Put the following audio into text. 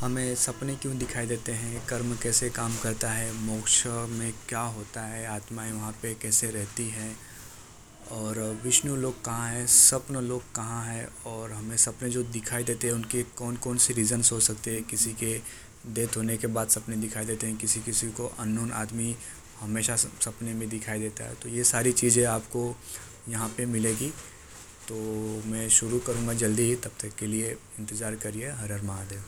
हमें सपने क्यों दिखाई देते हैं? कर्म कैसे काम करता है? मोक्ष में क्या होता है? आत्माएँ वहाँ पे कैसे रहती हैं? और विष्णु लोग कहाँ है? स्वप्न लोग कहाँ है? और हमें सपने जो दिखाई देते हैं, उनके कौन कौन से रीज़न्स हो सकते हैं? किसी के डेथ होने के बाद सपने दिखाई देते हैं किसी किसी को अननोन आदमी हमेशा सपने में दिखाई देता है। तो ये सारी चीज़ें आपको यहाँ पे मिलेगी। तो मैं शुरू करूँगा जल्दी ही, तब तक के लिए इंतज़ार करिए। हर हर महादेव।